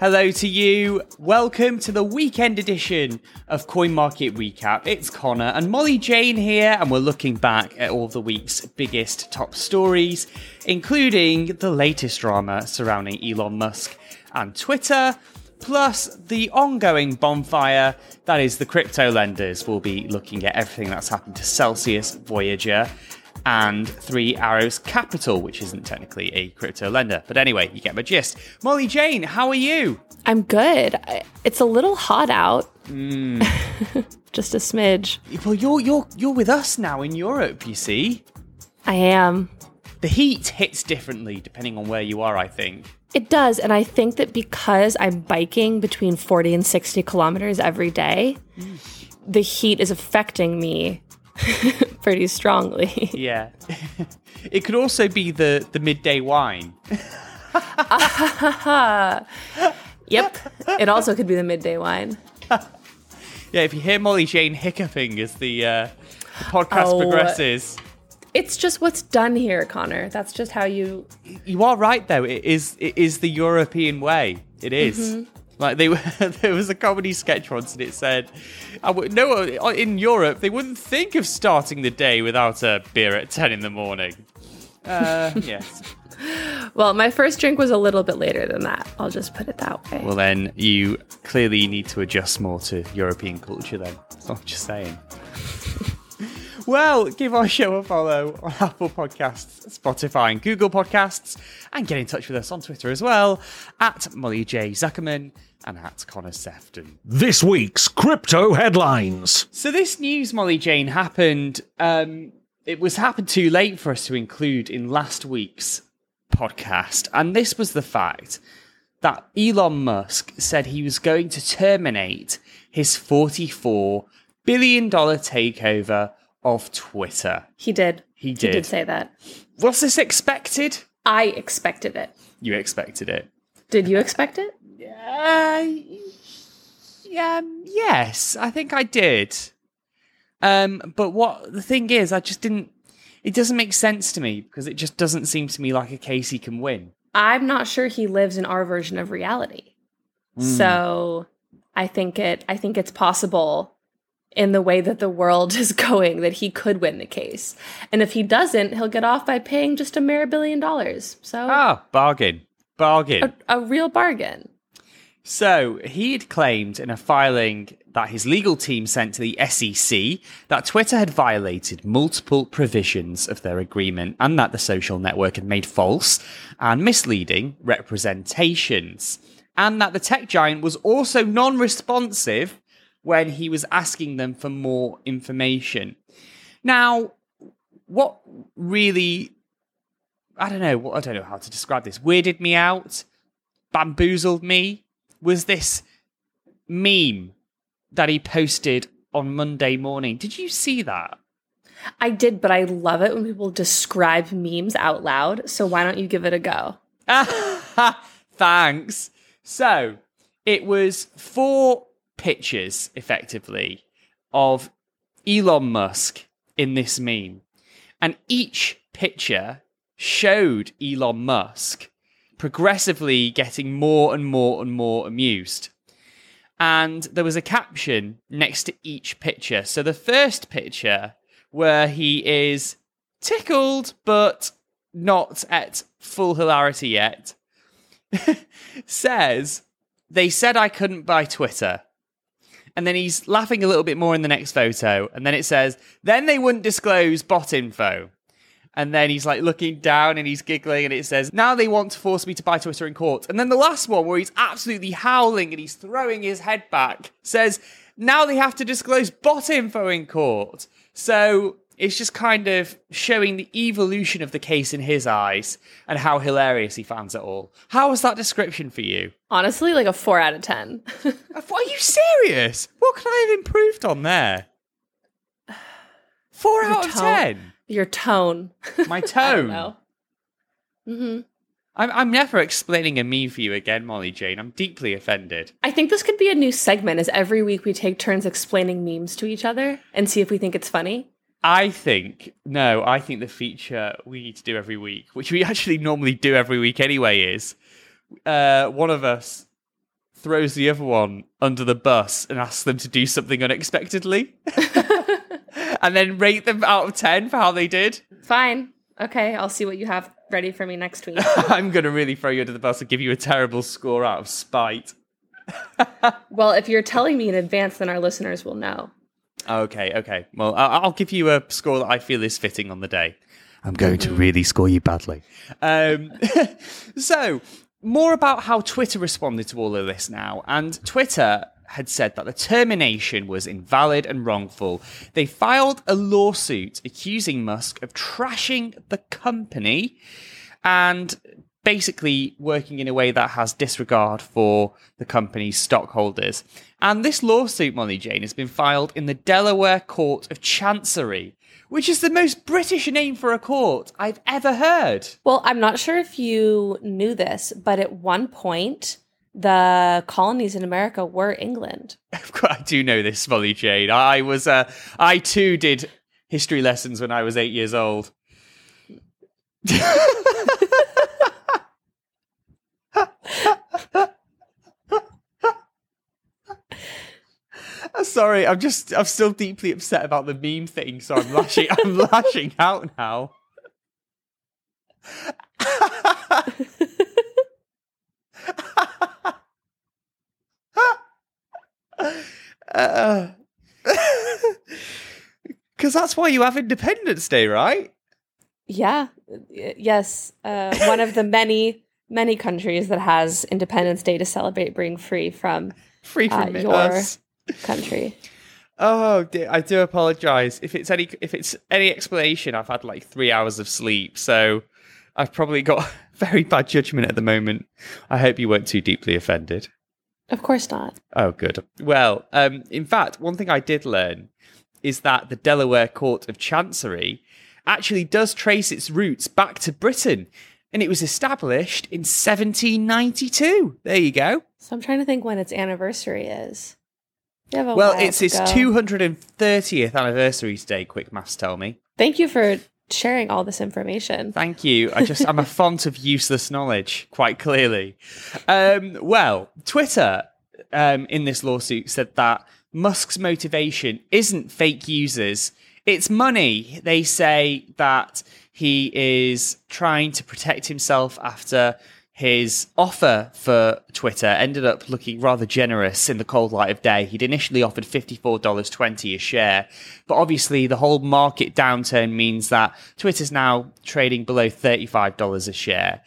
Hello to you. Welcome to the weekend edition of Coin Market Recap. It's Connor and Molly Jane here, and we're looking back at all the week's biggest top stories, including the latest drama surrounding Elon Musk and Twitter, plus the ongoing bonfire that is the crypto lenders. We'll be looking at everything that's happened to Celsius, Voyager, and Three Arrows Capital, which isn't technically a crypto lender. But anyway, you get my gist. Molly Jane, how are you? I'm good. It's a little hot out. Hmm. Just a smidge. Well, you're you're you're with us now in Europe. You see, I am. the heat hits differently depending on where you are. I think. It does. And I think that because I'm biking between 40 and 60 kilometers every day, the heat is affecting me pretty strongly. Yeah. it could also be the the midday wine. yep. It also could be the midday wine. Yeah, if you hear Molly Jane hiccuping as the, uh, the podcast Oh. progresses, It's just what's done here, Connor. That's just how you. you are right though. It is it is the European way. It is. Mm-hmm. Like they were, there was a comedy sketch once, and it said, would, "No, in Europe they wouldn't think of starting the day without a beer at ten in the morning." Uh, yes. Well, my first drink was a little bit later than that. I'll just put it that way. Well, then you clearly need to adjust more to European culture. Then, I'm just saying. well, give our show a follow on Apple Podcasts, Spotify, and Google Podcasts, and get in touch with us on Twitter as well at Molly J Zuckerman and at Connor Sefton. This week's crypto headlines. So this news, Molly Jane, happened. Um, it was happened too late for us to include in last week's podcast, and this was the fact that Elon Musk said he was going to terminate his forty-four billion dollar takeover of Twitter. he did. He He did. did say that. Was this expected? I expected it. You expected it. Did you expect it? Uh, yeah, yes, I think I did. Um, but what the thing is, I just didn't. It doesn't make sense to me because it just doesn't seem to me like a case he can win. I'm not sure he lives in our version of reality. So I think it I think it's possible in the way that the world is going that he could win the case. And if he doesn't, he'll get off by paying just a mere billion dollars. So Ah, bargain, bargain. a, a real bargain. So he had claimed in a filing that his legal team sent to the SEC that Twitter had violated multiple provisions of their agreement and that the social network had made false and misleading representations. And that the tech giant was also non responsive when he was asking them for more information. Now, what really, I don't know, I don't know how to describe this, weirded me out, bamboozled me, was this meme that he posted on Monday morning. Did you see that? I did, but I love it when people describe memes out loud. So why don't you give it a go? Thanks. So it was four pictures, effectively, of Elon Musk in this meme. And each picture showed Elon Musk progressively getting more and more and more amused. And there was a caption next to each picture. So the first picture, where he is tickled but not at full hilarity yet, says, They said I couldn't buy Twitter. And then he's laughing a little bit more in the next photo. And then it says, Then they wouldn't disclose bot info. And then he's like looking down and he's giggling and it says, Now they want to force me to buy Twitter in court. And then the last one where he's absolutely howling and he's throwing his head back says, Now they have to disclose bot info in court. So it's just kind of showing the evolution of the case in his eyes and how hilarious he finds it all. How was that description for you? Honestly, like a four out of 10. Are you serious? What could I have improved on there? Four out of ten. Your tone. My I don't tone. know. hmm I'm, I'm never explaining a meme for you again, Molly Jane. I'm deeply offended. I think this could be a new segment as every week we take turns explaining memes to each other and see if we think it's funny. I think, no, I think the feature we need to do every week, which we actually normally do every week anyway, is uh, one of us throws the other one under the bus and asks them to do something unexpectedly. and then rate them out of 10 for how they did. Fine. Okay, I'll see what you have ready for me next week. I'm going to really throw you under the bus and give you a terrible score out of spite. well, if you're telling me in advance, then our listeners will know. Okay, okay. Well, I- I'll give you a score that I feel is fitting on the day. I'm going to really score you badly. Um, so, more about how Twitter responded to all of this now. And Twitter had said that the termination was invalid and wrongful. They filed a lawsuit accusing Musk of trashing the company and basically working in a way that has disregard for the company's stockholders. And this lawsuit, Molly Jane, has been filed in the Delaware Court of Chancery, which is the most British name for a court I've ever heard. Well, I'm not sure if you knew this, but at one point, the colonies in America were England. I do know this, Molly Jane. I was, uh, I too did history lessons when I was eight years old. Sorry, I'm just I'm still deeply upset about the meme thing, so I'm lashing I'm lashing out now. Because that's why you have Independence Day, right? Yeah. Yes. Uh, one of the many, many countries that has Independence Day to celebrate being free from, free from uh, your us. country. Oh, I do apologize. If it's any if it's any explanation, I've had like three hours of sleep, so I've probably got very bad judgment at the moment. I hope you weren't too deeply offended. Of course not. Oh, good. Well, um, in fact, one thing I did learn is that the Delaware Court of Chancery actually does trace its roots back to Britain, and it was established in 1792. There you go. So I'm trying to think when its anniversary is. You have a Well, it's its go. 230th anniversary today, quick maths tell me. Thank you for sharing all this information. Thank you. I just I'm a font of useless knowledge, quite clearly. Um, well, Twitter um, in this lawsuit said that Musk's motivation isn't fake users; it's money. They say that he is trying to protect himself after his offer for Twitter ended up looking rather generous in the cold light of day. He'd initially offered $54.20 a share, but obviously the whole market downturn means that Twitter's now trading below $35 a share.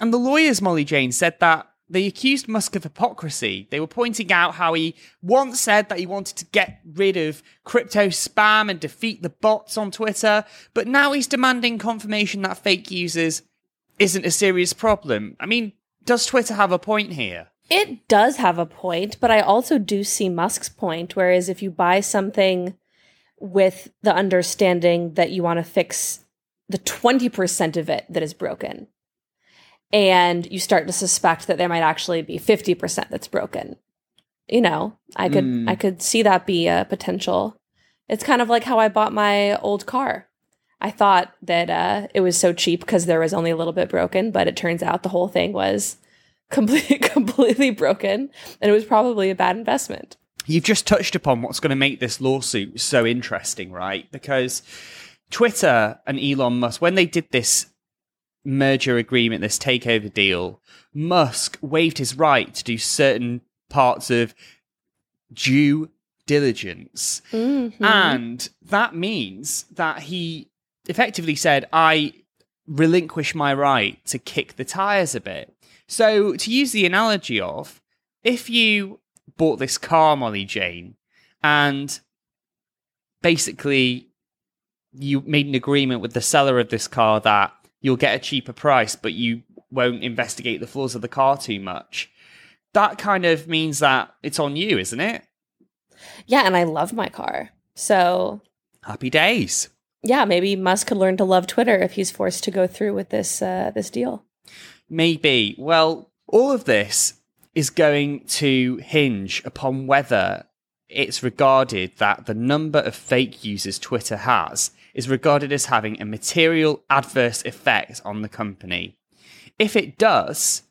And the lawyers, Molly Jane, said that they accused Musk of hypocrisy. They were pointing out how he once said that he wanted to get rid of crypto spam and defeat the bots on Twitter, but now he's demanding confirmation that fake users isn't a serious problem. I mean, does Twitter have a point here? It does have a point, but I also do see Musk's point. Whereas if you buy something with the understanding that you want to fix the 20% of it that is broken, and you start to suspect that there might actually be 50% that's broken, you know, I could Mm. I could see that be a potential. It's kind of like how I bought my old car. I thought that uh, it was so cheap because there was only a little bit broken, but it turns out the whole thing was completely completely broken and it was probably a bad investment. You've just touched upon what's going to make this lawsuit so interesting, right? Because Twitter and Elon Musk, when they did this merger agreement, this takeover deal, Musk waived his right to do certain parts of due diligence. Mhm. And that means that he effectively said, I relinquish my right to kick the tires a bit. So, to use the analogy of, if you bought this car, Molly Jane, and basically you made an agreement with the seller of this car that you'll get a cheaper price, but you won't investigate the flaws of the car too much. That kind of means that it's on you, isn't it? yeah, and I love my car. So, Happy days. yeah, maybe Musk could learn to love Twitter if he's forced to go through with this uh, this deal. Maybe. Well, all of this is going to hinge upon whether it's regarded that the number of fake users Twitter has is regarded as having a material adverse effect on the company. If it does,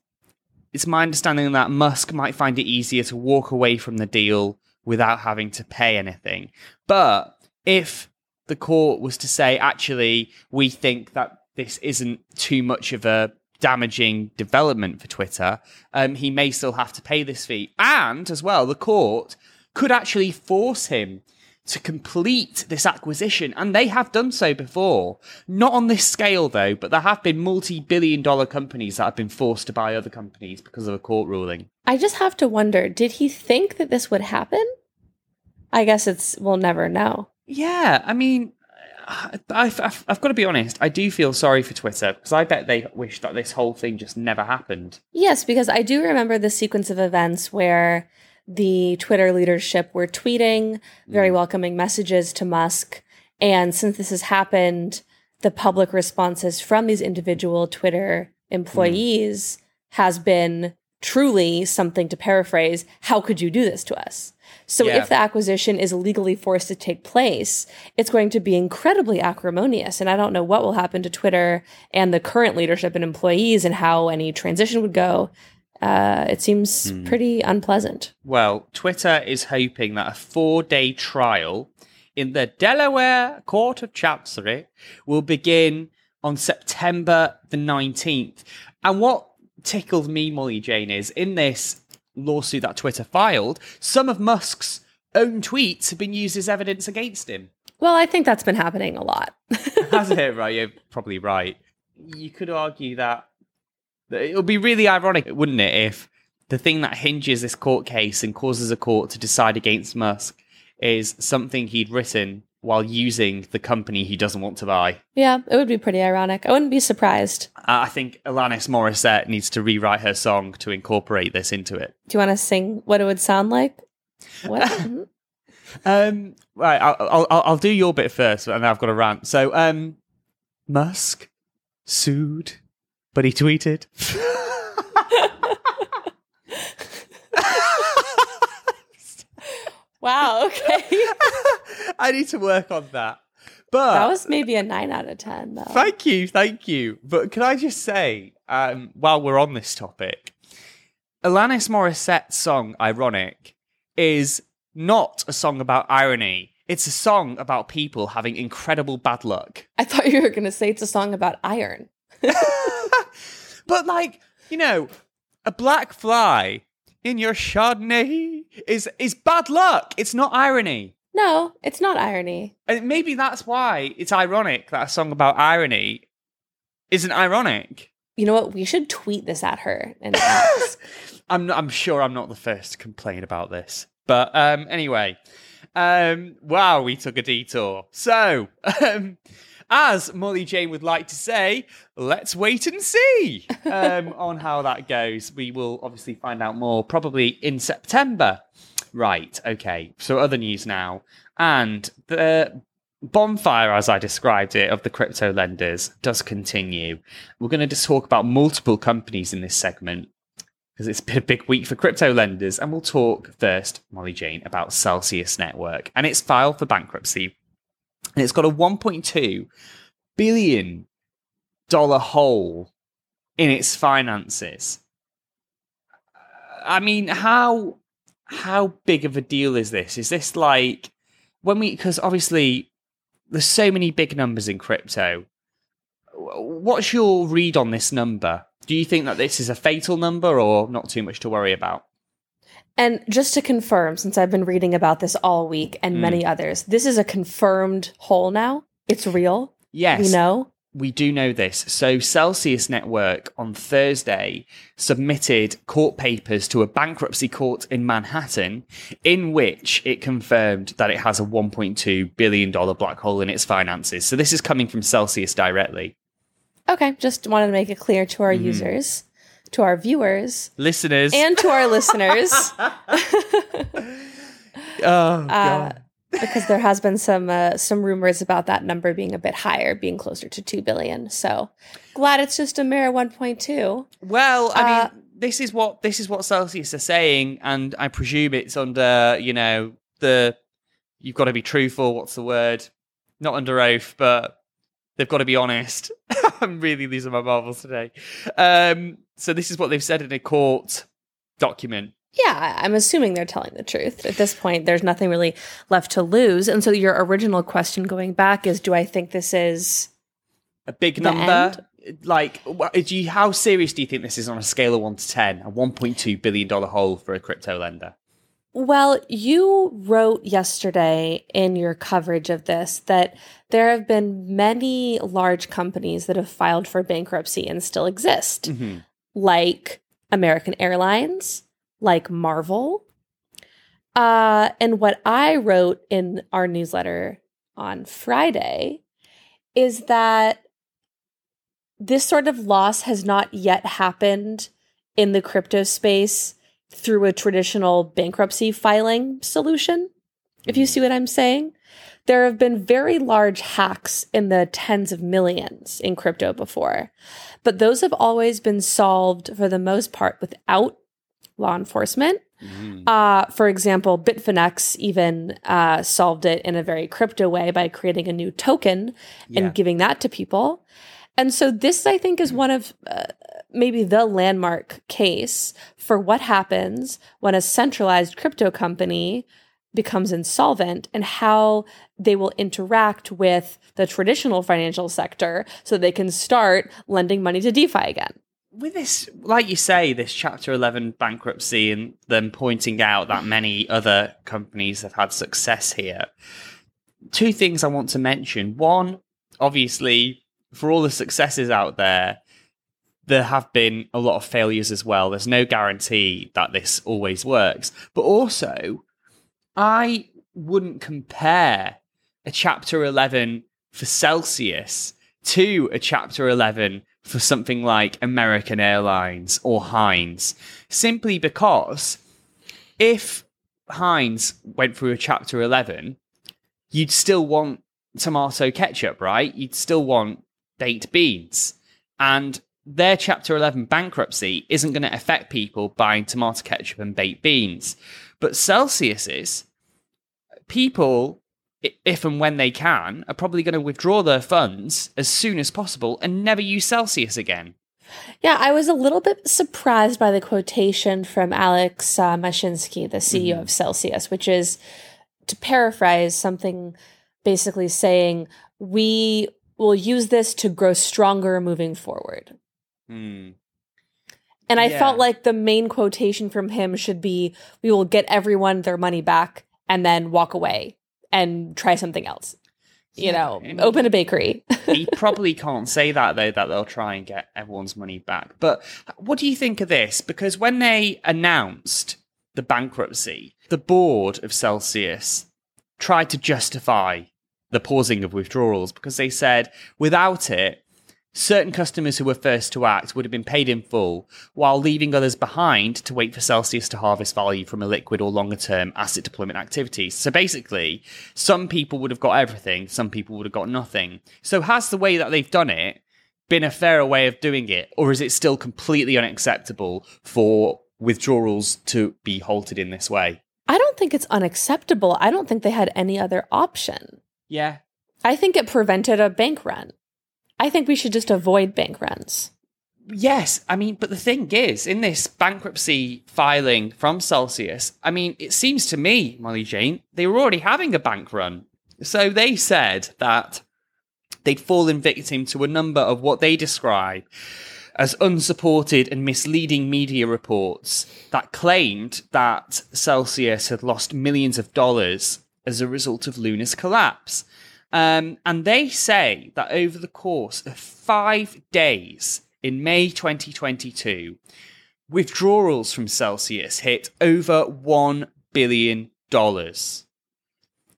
it's my understanding that Musk might find it easier to walk away from the deal without having to pay anything. But if the court was to say, actually, we think that this isn't too much of a damaging development for Twitter, um, he may still have to pay this fee. And as well, the court could actually force him to complete this acquisition, and they have done so before. Not on this scale, though, but there have been multi billion dollar companies that have been forced to buy other companies because of a court ruling. I just have to wonder did he think that this would happen? I guess it's, we'll never know. Yeah, I mean, I've, I've, I've, got to be honest. I do feel sorry for Twitter because I bet they wish that this whole thing just never happened. Yes, because I do remember the sequence of events where the Twitter leadership were tweeting very mm. welcoming messages to Musk. And since this has happened, the public responses from these individual Twitter employees mm. has been truly something to paraphrase how could you do this to us? So yeah. if the acquisition is legally forced to take place, it's going to be incredibly acrimonious. And I don't know what will happen to Twitter and the current leadership and employees and how any transition would go. Uh, it seems hmm. pretty unpleasant. Well, Twitter is hoping that a four day trial in the Delaware Court of Chancery will begin on September the 19th. And what tickled me, Molly Jane, is in this lawsuit that Twitter filed, some of Musk's own tweets have been used as evidence against him. Well, I think that's been happening a lot. Has it? Right, you're probably right. You could argue that it would be really ironic, wouldn't it, if the thing that hinges this court case and causes a court to decide against Musk is something he'd written while using the company he doesn't want to buy. Yeah, it would be pretty ironic. I wouldn't be surprised. I think Alanis Morissette needs to rewrite her song to incorporate this into it. Do you want to sing what it would sound like? What? um, right, I'll, I'll, I'll do your bit first, and then I've got a rant. So, um, Musk sued, but he tweeted. Wow. Okay. I need to work on that. But that was maybe a nine out of ten, though. Thank you, thank you. But can I just say, um, while we're on this topic, Alanis Morissette's song "Ironic" is not a song about irony. It's a song about people having incredible bad luck. I thought you were going to say it's a song about iron. but like, you know, a black fly in your Chardonnay is is bad luck. It's not irony. No, it's not irony. And maybe that's why it's ironic that a song about irony isn't ironic. You know what? We should tweet this at her and ask. I'm I'm sure I'm not the first to complain about this. But um anyway. Um wow, we took a detour. So, um as Molly Jane would like to say, let's wait and see um, on how that goes. We will obviously find out more probably in September. Right, okay. So, other news now. And the bonfire, as I described it, of the crypto lenders does continue. We're going to just talk about multiple companies in this segment because it's been a big week for crypto lenders. And we'll talk first, Molly Jane, about Celsius Network and its filed for bankruptcy and it's got a 1.2 billion dollar hole in its finances. I mean, how how big of a deal is this? Is this like when we because obviously there's so many big numbers in crypto. What's your read on this number? Do you think that this is a fatal number or not too much to worry about? And just to confirm, since I've been reading about this all week and mm. many others, this is a confirmed hole now. It's real. Yes. We know. We do know this. So, Celsius Network on Thursday submitted court papers to a bankruptcy court in Manhattan, in which it confirmed that it has a $1.2 billion black hole in its finances. So, this is coming from Celsius directly. Okay, just wanted to make it clear to our mm. users to our viewers, listeners, and to our listeners. oh, uh, God. Because there has been some uh, some rumors about that number being a bit higher, being closer to two billion. So glad it's just a mere one point two. Well, I uh, mean, this is what this is what Celsius are saying, and I presume it's under you know the you've got to be truthful. What's the word? Not under oath, but they've got to be honest. I'm really losing my marbles today. Um, So this is what they've said in a court document. Yeah, I'm assuming they're telling the truth. At this point, there's nothing really left to lose. And so your original question going back is do I think this is A big number. Like, do you, how serious do you think this is on a scale of one to ten? A one point two billion dollar hole for a crypto lender. Well, you wrote yesterday in your coverage of this that there have been many large companies that have filed for bankruptcy and still exist, mm-hmm. Like American Airlines, like Marvel. Uh, and what I wrote in our newsletter on Friday is that this sort of loss has not yet happened in the crypto space through a traditional bankruptcy filing solution. If you see what I'm saying, there have been very large hacks in the tens of millions in crypto before, but those have always been solved for the most part without law enforcement. Uh, for example, Bitfinex even uh, solved it in a very crypto way by creating a new token Yeah. and giving that to people. And so this, I think, is one of uh, maybe the landmark case for what happens when a centralized crypto company becomes insolvent and how they will interact with the traditional financial sector so they can start lending money to DeFi again. with this, like you say, this Chapter 11 bankruptcy and them pointing out that many other companies have had success here, two things I want to mention. One, obviously, for all the successes out there, there have been a lot of failures as well. There's no guarantee that this always works. But also, I wouldn't compare a Chapter 11 for Celsius to a Chapter 11 for something like American Airlines or Heinz, simply because if Heinz went through a Chapter 11, you'd still want tomato ketchup, right? You'd still want baked beans. And their Chapter 11 bankruptcy isn't going to affect people buying tomato ketchup and baked beans. But Celsius's, people, if and when they can, are probably going to withdraw their funds as soon as possible and never use Celsius again. Yeah, I was a little bit surprised by the quotation from Alex uh, Mashinsky, the CEO of Celsius, which is to paraphrase something basically saying, we will use this to grow stronger moving forward. Hmm. And I Yeah. felt like the main quotation from him should be, we will get everyone their money back and then walk away and try something else. You Yeah, know, and- open a bakery. he probably can't say that though that they'll try and get everyone's money back but what do you think of this because when they announced the bankruptcy the board of celsius tried to justify the pausing of withdrawals because they said without it certain customers who were first to act would have been paid in full while leaving others behind to wait for celsius to harvest value from a liquid or longer term asset deployment activities so basically some people would have got everything some people would have got nothing so has the way that they've done it been a fairer way of doing it or is it still completely unacceptable for withdrawals to be halted in this way I don't think it's unacceptable. I don't think they had any other option. yeah I think it prevented a bank run. I think we should just avoid bank runs. Yes, I mean, but the thing is, in this bankruptcy filing from Celsius, I mean, it seems to me, Molly Jane, they were already having a bank run. So they said that they'd fallen victim to a number of what they describe as unsupported and misleading media reports that claimed that Celsius had lost millions of dollars as a result of Luna's collapse. Um, and they say that over the course of five days in May 2022, withdrawals from Celsius hit over $1 billion.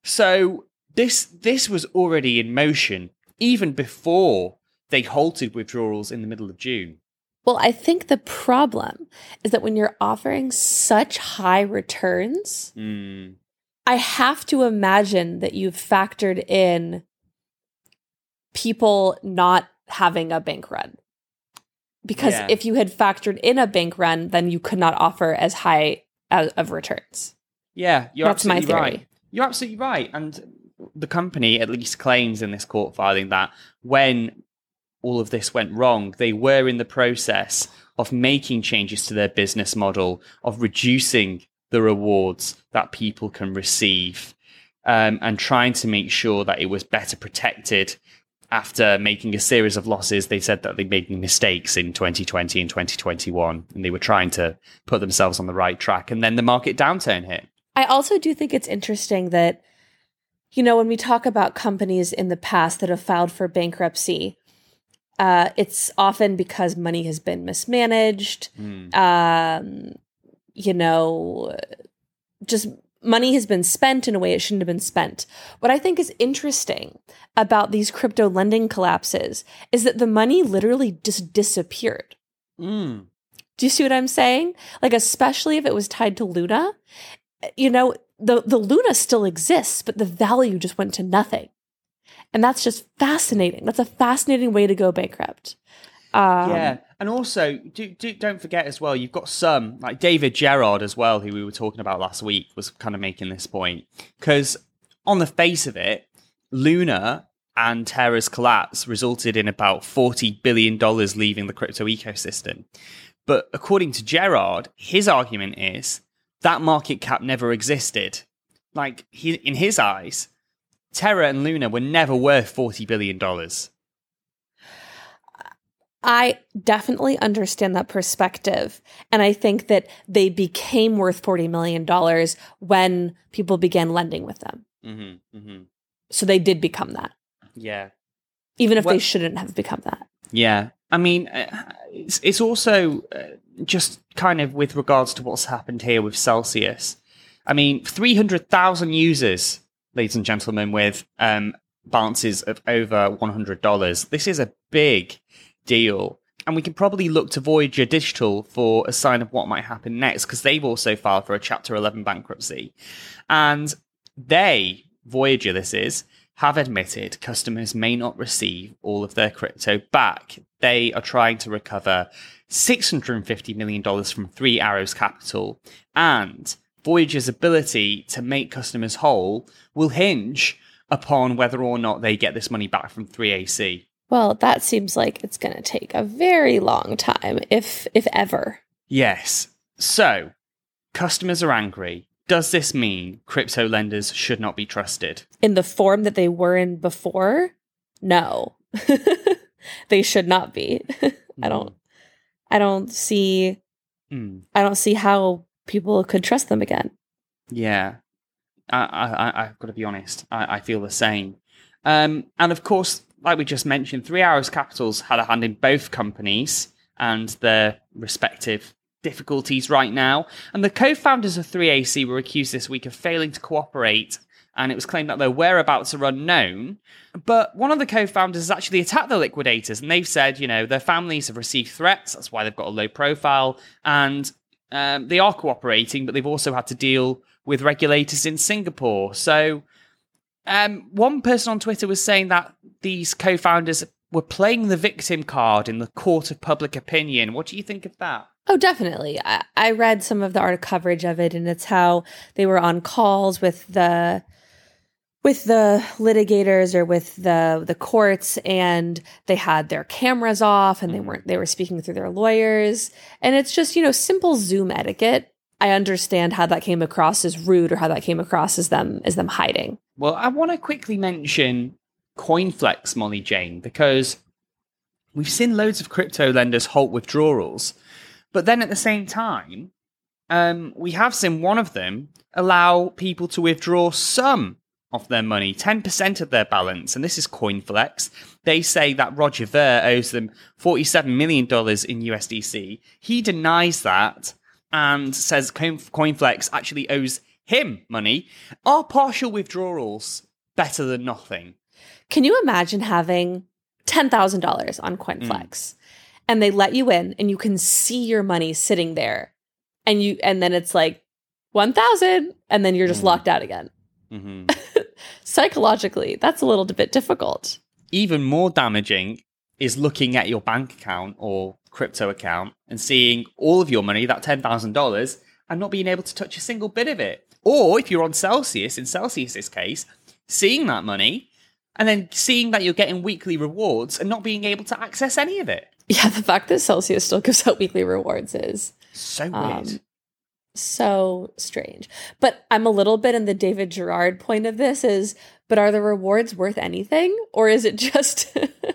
So this, this was already in motion even before they halted withdrawals in the middle of June. Well, I think the problem is that when you're offering such high returns, Mm, I have to imagine that you've factored in people not having a bank run. Because Yeah. if you had factored in a bank run, then you could not offer as high as, of returns. Yeah, you're That's my theory. right. You're absolutely right. And the company at least claims in this court filing that when all of this went wrong, they were in the process of making changes to their business model, of reducing the rewards that people can receive, um, and trying to make sure that it was better protected. After making a series of losses, they said that they made mistakes in 2020 and 2021, and they were trying to put themselves on the right track. And then the market downturn hit. I also do think it's interesting that, you know, when we talk about companies in the past that have filed for bankruptcy, uh, it's often because money has been mismanaged. Mm. Um, you know, just money has been spent in a way it shouldn't have been spent. What I think is interesting about these crypto lending collapses is that the money literally just disappeared. Mm. Do you see what I'm saying? Like, especially if it was tied to Luna, you know, the, the Luna still exists, but the value just went to nothing. And that's just fascinating. That's a fascinating way to go bankrupt. Um, yeah, and also do, do, don't forget as well. You've got some like David Gerard as well, who we were talking about last week, was kind of making this point because on the face of it, Luna and Terra's collapse resulted in about forty billion dollars leaving the crypto ecosystem. But according to Gerard, his argument is that market cap never existed. Like he, in his eyes, Terra and Luna were never worth forty billion dollars. I definitely understand that perspective. And I think that they became worth $40 million when people began lending with them. Mm-hmm, mm-hmm. So they did become that, Yeah, even if they shouldn't have become that. Yeah, I mean, uh, it's it's also uh, just kind of with regards to what's happened here with Celsius. I mean, three hundred thousand users, ladies and gentlemen, with um, balances of over one hundred dollars. This is a big deal, and we can probably look to Voyager Digital for a sign of what might happen next because they've also filed for a Chapter Eleven bankruptcy, and they Voyager, this is have admitted customers may not receive all of their crypto back. They are trying to recover $650 million from Three Arrows Capital, and Voyager's ability to make customers whole will hinge upon whether or not they get this money back from 3AC. Well, that seems like it's going to take a very long time, if if ever. Yes. So, customers are angry. Does this mean crypto lenders should not be trusted? In the form that they were in before, no, they should not be. I don't. I don't see. Mm. I don't see how people could trust them again. Yeah, I, I, I- I've got to be honest. I, I feel the same. Um, and of course, like we just mentioned, Three Arrows Capitals had a hand in both companies and their respective difficulties right now. And the co-founders of 3AC were accused this week of failing to cooperate. And it was claimed that their whereabouts are unknown. But one of the co founders has actually attacked the liquidators, and they've said, you know, their families have received threats. That's why they've got a low profile. And um, they are cooperating, but they've also had to deal with regulators in Singapore. So, um, one person on Twitter was saying that these co founders were playing the victim card in the court of public opinion. What do you think of that? Oh, definitely. I, I read some of the art coverage of it, and it's how they were on calls with the with the litigators or with the the courts, and they had their cameras off, and they weren't they were speaking through their lawyers, and it's just you know simple Zoom etiquette. I understand how that came across as rude, or how that came across as them as them hiding. Well, I want to quickly mention CoinFlex, Molly Jane, because we've seen loads of crypto lenders halt withdrawals, but then at the same time, um, we have seen one of them allow people to withdraw some of their money, 10% of their balance, and this is CoinFlex. They say that Roger Ver owes them $47 million in USDC. He denies that and says CoinFlex actually owes him money. Are partial withdrawals better than nothing? Can you imagine having ten thousand dollars on CoinFlex, and they let you in, and you can see your money sitting there, and you, and then it's like one thousand, and then you're just Mm. locked out again. hmm Psychologically, that's a little bit difficult. Even more damaging is looking at your bank account or crypto account and seeing all of your money, that $10,000, and not being able to touch a single bit of it. Or if you're on Celsius, in Celsius's case, seeing that money and then seeing that you're getting weekly rewards and not being able to access any of it. Yeah, the fact that Celsius still gives out weekly rewards is So weird. Um, so strange. But I'm a little bit in the David Gerard point of this is, but are the rewards worth anything? Or is it just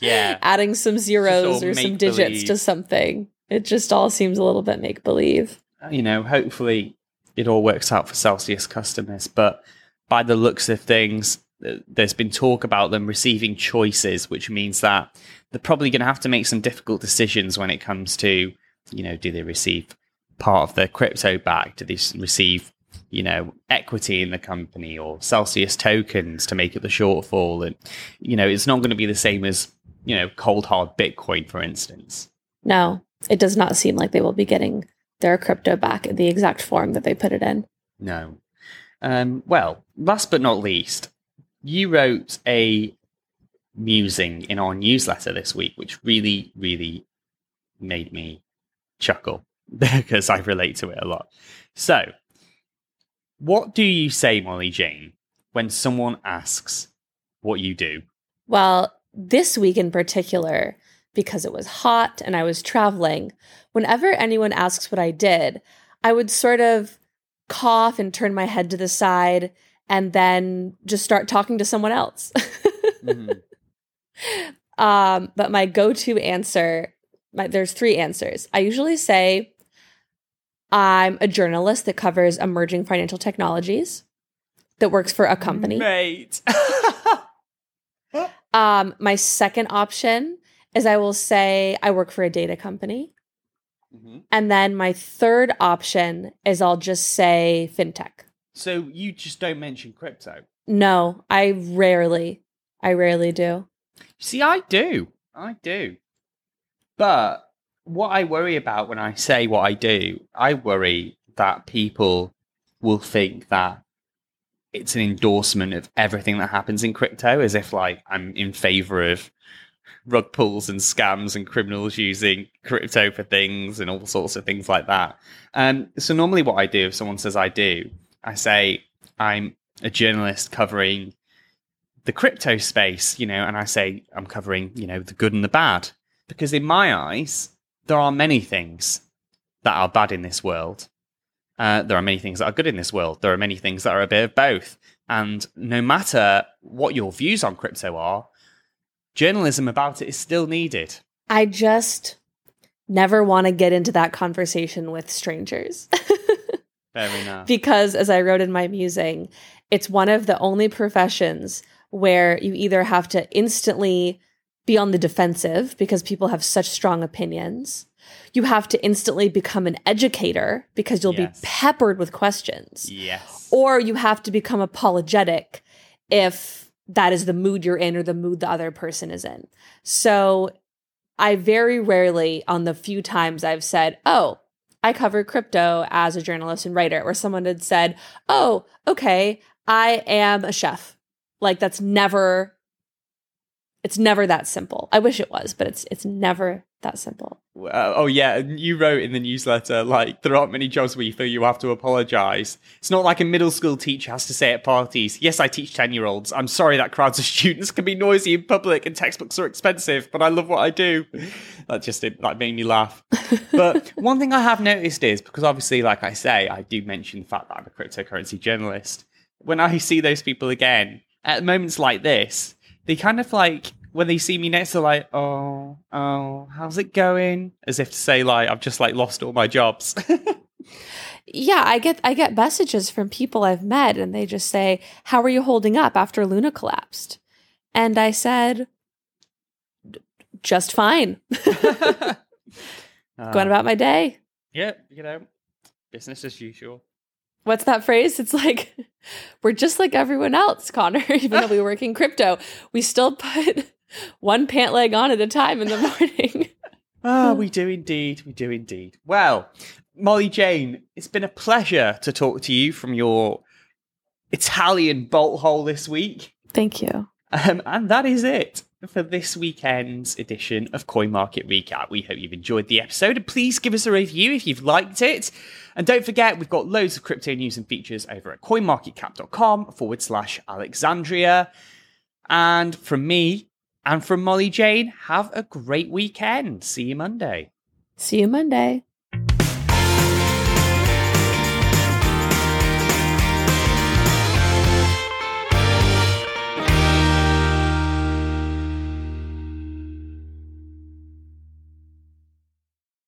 yeah. adding some zeros or some digits to something? It just all seems a little bit make believe. Uh, you know, hopefully it all works out for Celsius customers. But by the looks of things, uh, there's been talk about them receiving choices, which means that they're probably going to have to make some difficult decisions when it comes to, you know, do they receive part of their crypto back? Do they receive, you know, equity in the company or Celsius tokens to make up the shortfall? And, you know, it's not going to be the same as, you know, cold hard Bitcoin, for instance. No, it does not seem like they will be getting their crypto back in the exact form that they put it in. No. Um, well, last but not least, you wrote a musing in our newsletter this week, which really, really made me chuckle because I relate to it a lot. So, what do you say, Molly Jane, when someone asks what you do? Well, this week in particular, because it was hot and I was traveling, whenever anyone asks what I did, I would sort of cough and turn my head to the side and then just start talking to someone else. um, but my go to answer, my, there's three answers. I usually say, I'm a journalist that covers emerging financial technologies that works for a company. Mate. Um, my second option is I will say I work for a data company. Mhm. And then my third option is I'll just say fintech. So, you just don't mention crypto? No, I rarely, I rarely do. See, I do. I do. But what I worry about when I say what I do, I worry that people will think that it's an endorsement of everything that happens in crypto, as if like I'm in favor of rug pulls and scams and criminals using crypto for things and all sorts of things like that. Um, so normally what I do if someone says I do, I say I'm a journalist covering the crypto space, you know, and I say I'm covering, you know, the good and the bad. Because in my eyes, there are many things that are bad in this world. Uh, there are many things that are good in this world. There are many things that are a bit of both. And no matter what your views on crypto are, journalism about it is still needed. I just never want to get into that conversation with strangers. Fair enough. because as I wrote in my musing, it's one of the only professions where you either have to instantly be on the defensive because people have such strong opinions. You have to instantly become an educator because you'll Yes. be peppered with questions. yes. Or you have to become apologetic if that is the mood you're in or the mood the other person is in. So I very rarely, on the few times I've said, oh, I cover crypto as a journalist and writer, or someone had said, oh, okay, I am a chef. Like that's never, it's never that simple. I wish it was, but it's it's never that simple. Uh, oh yeah, you wrote in the newsletter like there aren't many jobs where you feel you have to apologize. It's not like a middle school teacher has to say at parties, "Yes, I teach ten year olds. I'm sorry that crowds of students can be noisy in public and textbooks are expensive, but I love what I do." That just that made me laugh. but one thing I have noticed is because obviously, like I say, I do mention the fact that I'm a cryptocurrency journalist. When I see those people again at moments like this, they kind of like when they see me next, they're like, "Oh, oh, how's it going?" As if to say, like, I've just like lost all my jobs. Yeah, I get I get messages from people I've met and they just say, "How are you holding up after Luna collapsed?" And I said, "Just fine. Going uh. about my day." yeah, you know, business as usual. What's that phrase? It's like we're just like everyone else, Connor, even though we work in crypto. We still put one pant leg on at a time in the morning. Ah, we do indeed. We do indeed. Well, Molly Jane, it's been a pleasure to talk to you from your Italian bolt hole this week. Thank you. Um, and that is it for this weekend's edition of Coin Market Recap. We hope you've enjoyed the episode and please give us a review if you've liked it. And don't forget, we've got loads of crypto news and features over at coinmarketcap.com forward slash Alexandria. And from me, And from Molly Jane, have a great weekend. See you Monday. See you Monday.